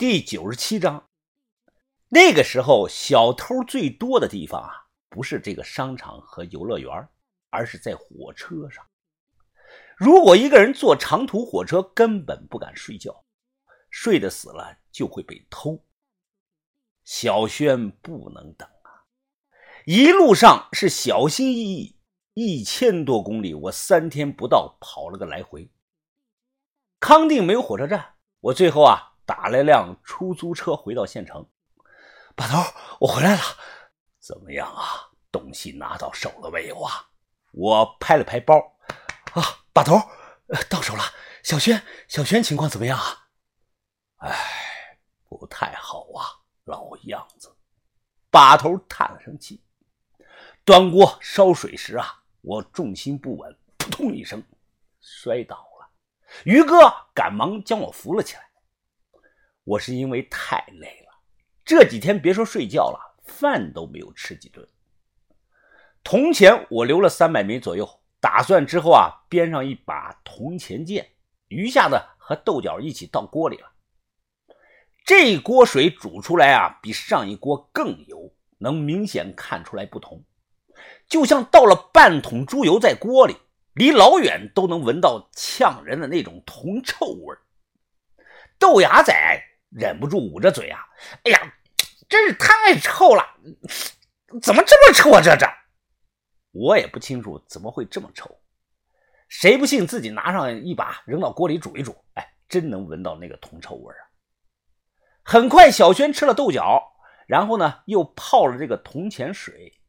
第九十七章。那个时候，小偷最多的地方啊，不是这个商场和游乐园，而是在火车上。如果一个人坐长途火车，根本不敢睡觉，睡得死了就会被偷。小轩不能等啊，一路上是小心翼翼，一千多公里，我三天不到跑了个来回。康定没有火车站，我最后啊打了辆出租车回到县城。把头，我回来了，怎么样啊？东西拿到手了没有啊？我拍了拍包，啊，把头，到手了。小轩，小轩情况怎么样啊？哎，不太好啊，老样子。把头叹了声气，端锅烧水时啊，我重心不稳，扑通一声摔倒了。于哥赶忙将我扶了起来。我是因为太累了，这几天别说睡觉了，饭都没有吃几顿。铜钱我留了三百枚左右，打算之后啊编上一把铜钱剑，余下的和豆角一起倒锅里了。这锅水煮出来啊，比上一锅更油，能明显看出来不同，就像倒了半桶猪油在锅里。离老远都能闻到呛人的那种铜臭味豆芽仔忍不住捂着嘴啊！哎呀，真是太臭了！怎么这么臭啊？这这，我也不清楚怎么会这么臭。谁不信自己拿上一把扔到锅里煮一煮？哎，真能闻到那个铜臭味啊！很快，小轩吃了豆角，然后呢又泡了这个铜钱水。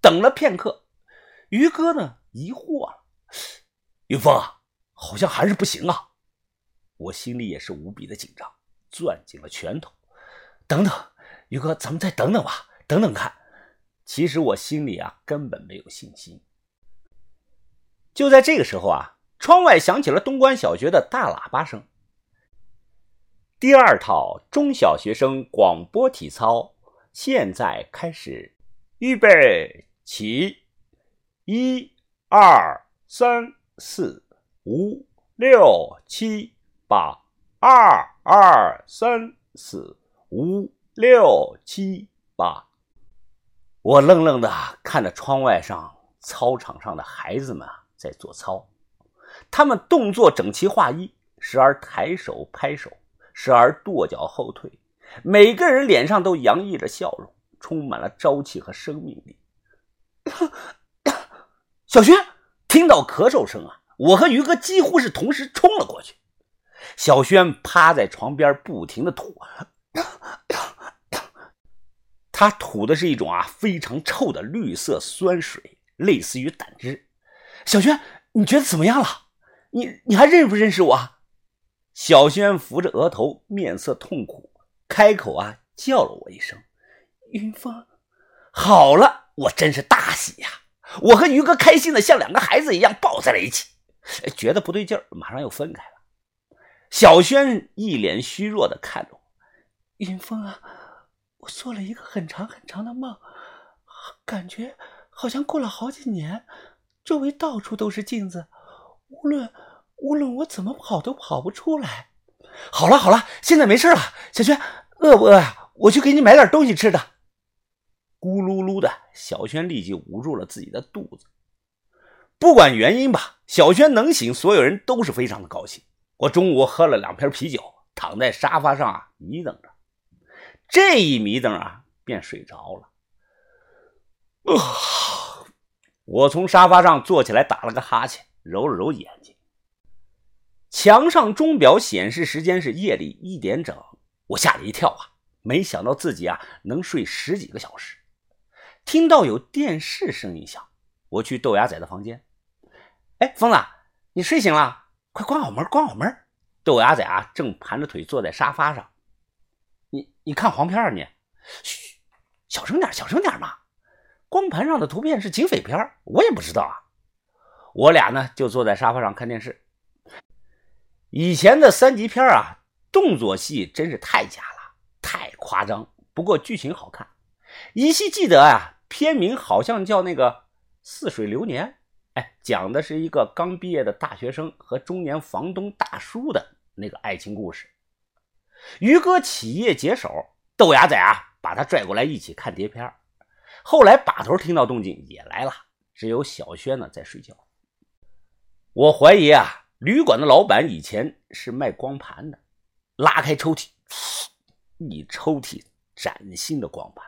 等了片刻，于哥呢疑惑了。云峰啊，好像还是不行啊！我心里也是无比的紧张，攥紧了拳头。等等，于哥，咱们再等等吧，等等看。其实我心里啊，根本没有信心。就在这个时候啊，窗外响起了东关小学的大喇叭声。第二套中小学生广播体操现在开始，预备起，一二。三四五六七八，二二三四五六七八。我愣愣的看着窗外上操场上的孩子们在做操，他们动作整齐划一，时而抬手拍手，时而跺脚后退，每个人脸上都洋溢着笑容，充满了朝气和生命力。小轩。听到咳嗽声啊，我和于哥几乎是同时冲了过去。小轩趴在床边，不停的吐，他吐的是一种啊非常臭的绿色酸水，类似于胆汁。小轩，你觉得怎么样了？你你还认不认识我？小轩扶着额头，面色痛苦，开口啊叫了我一声：“云峰。”好了，我真是大喜呀！我和于哥开心的像两个孩子一样抱在了一起，觉得不对劲儿，马上又分开了。小轩一脸虚弱的看着我：“云峰啊，我做了一个很长很长的梦，感觉好像过了好几年，周围到处都是镜子，无论无论我怎么跑都跑不出来。”好了好了，现在没事了。小轩，饿不饿呀？我去给你买点东西吃的。咕噜噜的，小轩立即捂住了自己的肚子。不管原因吧，小轩能醒，所有人都是非常的高兴。我中午喝了两瓶啤酒，躺在沙发上啊，迷瞪着。这一迷瞪啊，便睡着了。啊！我从沙发上坐起来，打了个哈欠，揉了揉眼睛。墙上钟表显示时间是夜里一点整，我吓了一跳啊！没想到自己啊，能睡十几个小时。听到有电视声音响，我去豆芽仔的房间。哎，疯子，你睡醒了？关好门，关好门！豆芽仔啊，正盘着腿坐在沙发上。你你看黄片啊？你，嘘，小声点，小声点嘛。光盘上的图片是警匪片，我也不知道啊。我俩呢，就坐在沙发上看电视。以前的三级片啊，动作戏真是太假了，太夸张。不过剧情好看。依稀记得啊，片名好像叫那个《似水流年》，讲的是一个刚毕业的大学生和中年房东大叔的那个爱情故事。于哥起夜解手，豆芽仔啊把他拽过来一起看碟片。后来把头听到动静也来了，只有小轩呢在睡觉。我怀疑啊，旅馆的老板以前是卖光盘的。拉开抽屉，一抽屉崭新的光盘，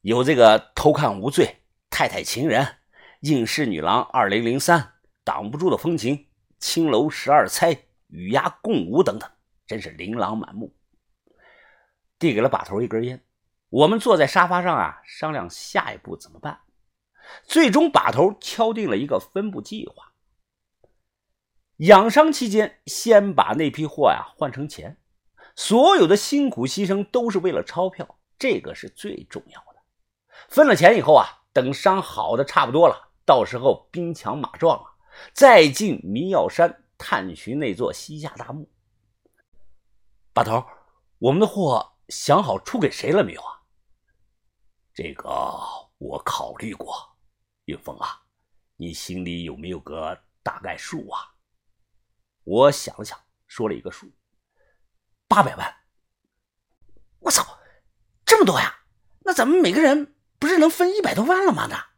有这个《偷看无罪》《太太情人》《应试女郎二零零三》《挡不住的风情》《青楼十二钗》《与鸭共舞》等等，真是琳琅满目。递给了把头一根烟，我们坐在沙发上啊，商量下一步怎么办。最终把头敲定了一个分布计划。养伤期间，先把那批货呀换成钱，所有的辛苦牺牲都是为了钞票，这个是最重要的。分了钱以后啊，等伤好的差不多了，到时候兵强马壮啊，再进迷药山探寻那座西夏大墓。把头，我们的货想好出给谁了没有啊？这个我考虑过，云峰啊，你心里有没有个大概数啊？我想了想，说了一个数：八百万。我操，这么多呀！那咱们每个人不是能分一百多万了吗？那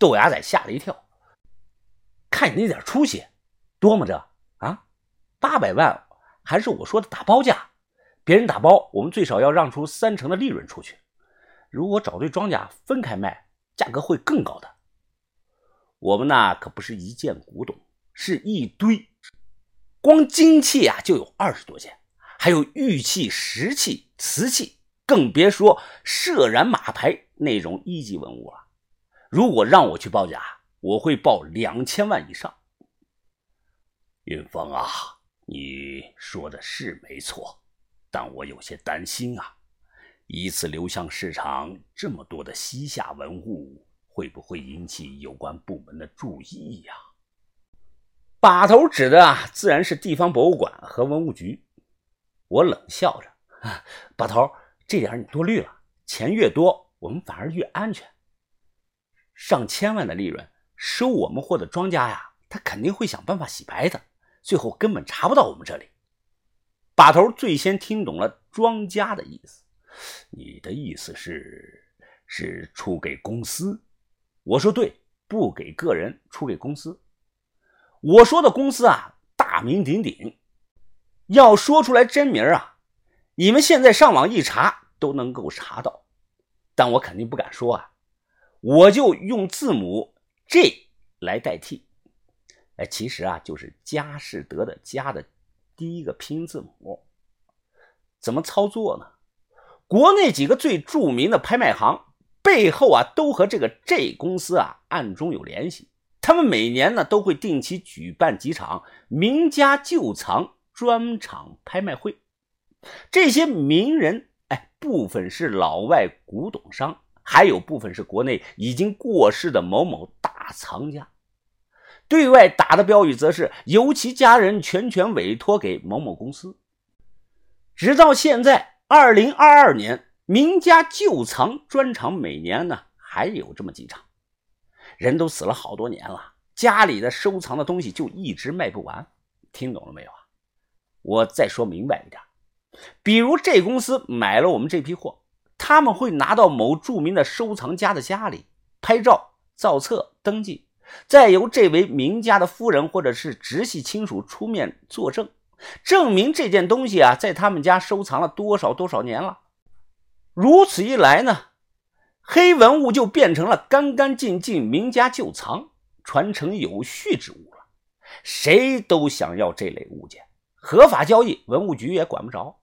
豆芽仔吓了一跳，看你那点出息，多么着啊，八百万还是我说的打包价？别人打包，我们最少要让出三成的利润出去。如果找对庄家分开卖，价格会更高的。我们那可不是一件古董，是一堆。光金器啊，就有二十多件，还有玉器、石器、瓷器，更别说社染马牌那种一级文物了。如果让我去报价，我会报两千万以上。云峰啊，你说的是没错，但我有些担心啊，一次流向市场这么多的西夏文物，会不会引起有关部门的注意呀？把头指的啊，自然是地方博物馆和文物局。我冷笑着：“把头，这点你多虑了。钱越多，我们反而越安全。上千万的利润，收我们货的庄家呀，他肯定会想办法洗白的，最后根本查不到我们这里。”把头最先听懂了庄家的意思：“你的意思是，是出给公司？”我说：“对，不给个人，出给公司。”我说的公司啊，大名鼎鼎，要说出来真名啊，你们现在上网一查都能够查到，但我肯定不敢说啊，我就用字母 J 来代替，哎，其实啊就是佳士得的“佳”的第一个拼音字母。怎么操作呢？国内几个最著名的拍卖行背后啊，都和这个 J 公司啊暗中有联系。他们每年呢都会定期举办几场名家旧藏专场拍卖会，这些名人，哎，部分是老外古董商，还有部分是国内已经过世的某某大藏家。对外打的标语则是由其家人全权委托给某某公司。直到现在，二零二二年，名家旧藏专场每年呢还有这么几场。人都死了好多年了，家里的收藏的东西就一直卖不完，听懂了没有啊？我再说明白一点，比如这公司买了我们这批货，他们会拿到某著名的收藏家的家里拍照、造册、登记，再由这位名家的夫人或者是直系亲属出面作证，证明这件东西啊在他们家收藏了多少多少年了。如此一来呢？黑文物就变成了干干净净名家旧藏、传承有序之物了。谁都想要这类物件，合法交易，文物局也管不着。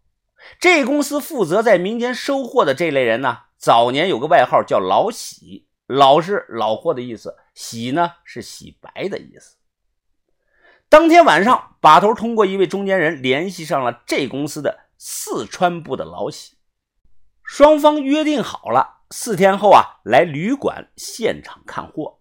这公司负责在民间收货的这类人呢，早年有个外号叫“老喜”，老是老货的意思，喜呢是洗白的意思。当天晚上，把头通过一位中间人联系上了这公司的四川部的老喜，双方约定好了。四天后啊，来旅馆现场看货。